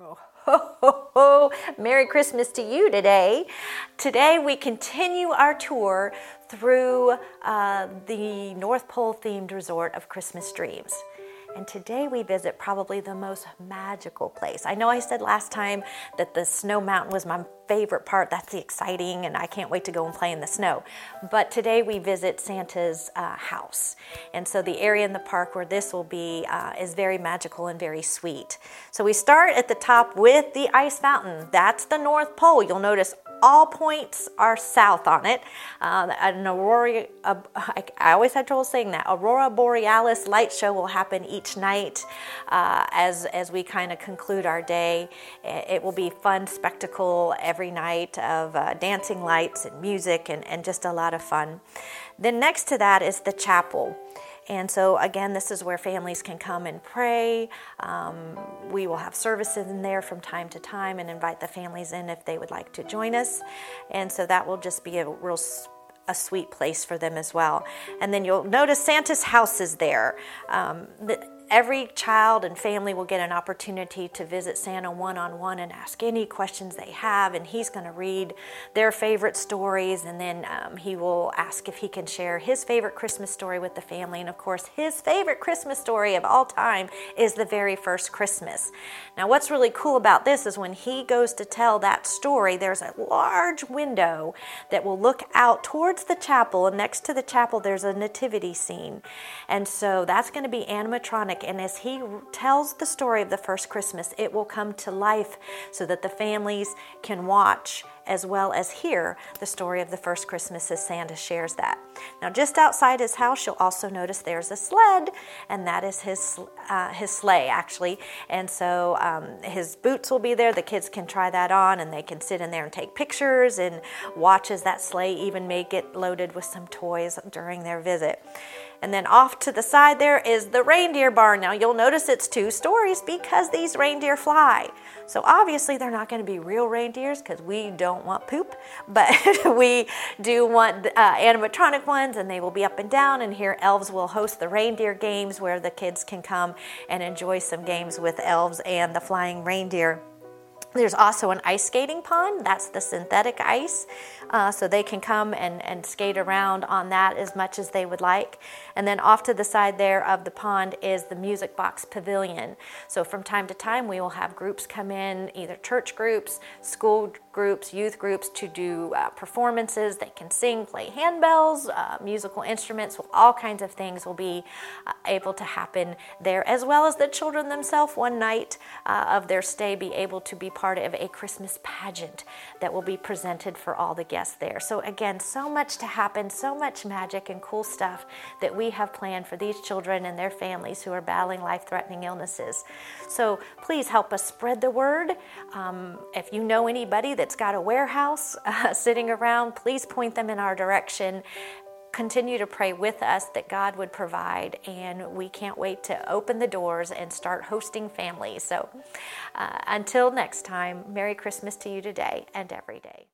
Oh, ho, ho, ho. Merry Christmas to you today. Today we continue our tour through uh, the North Pole themed resort of Christmas Dreams. And today we visit probably the most magical place. I know I said last time that the snow mountain was my favorite part. That's the exciting, and I can't wait to go and play in the snow. But today we visit Santa's uh, house. And so the area in the park where this will be uh, is very magical and very sweet. So we start at the top with the ice fountain. That's the North Pole. You'll notice all points are south on it. Uh, an aurora, uh, I always had trouble saying that. Aurora borealis light show will happen each night uh, as as we kind of conclude our day. It will be fun spectacle every night of uh, dancing lights and music and, and just a lot of fun. Then next to that is the chapel. And so, again, this is where families can come and pray. Um, we will have services in there from time to time and invite the families in if they would like to join us. And so, that will just be a real a sweet place for them as well. And then you'll notice Santa's house is there. Um, the, every child and family will get an opportunity to visit Santa one on one and ask any questions they have. And he's going to read their favorite stories, and then um, he will ask if he can share his favorite Christmas story with the family. And of course, his favorite Christmas story of all time is the very first Christmas. Now, what's really cool about this is when he goes to tell that story, there's a large window that will look out towards the chapel, and next to the chapel, there's a nativity scene. And so that's going to be animatronic and as he tells the story of the first Christmas, it will come to life so that the families can watch as well as hear the story of the first Christmas as Santa shares that. Now, just outside his house, you'll also notice there's a sled, and that is his uh, his sleigh actually. And so um, his boots will be there. The kids can try that on, and they can sit in there and take pictures and watch as that sleigh even may get loaded with some toys during their visit. And then off to the side there is the reindeer barn. Now you'll notice it's two stories because these reindeer fly. So obviously they're not going to be real reindeers because we don't want poop, but we do want uh, animatronic ones and they will be up and down. And here elves will host the reindeer games where the kids can come and enjoy some games with elves and the flying reindeer. There's also an ice skating pond. That's the synthetic ice. Uh, so they can come and, and skate around on that as much as they would like. And then off to the side there of the pond is the music box pavilion. So from time to time, we will have groups come in, either church groups, school groups, youth groups, to do uh, performances. They can sing, play handbells, uh, musical instruments, all kinds of things will be uh, able to happen there, as well as the children themselves one night uh, of their stay be able to be part of a Christmas pageant that will be presented for all the guests there. So, again, so much to happen, so much magic and cool stuff that we have planned for these children and their families who are battling life threatening illnesses. So, please help us spread the word. Um, if you know anybody that's got a warehouse uh, sitting around, please point them in our direction continue to pray with us that God would provide, and we can't wait to open the doors and start hosting families. So, uh, until next time, Merry Christmas to you today and every day.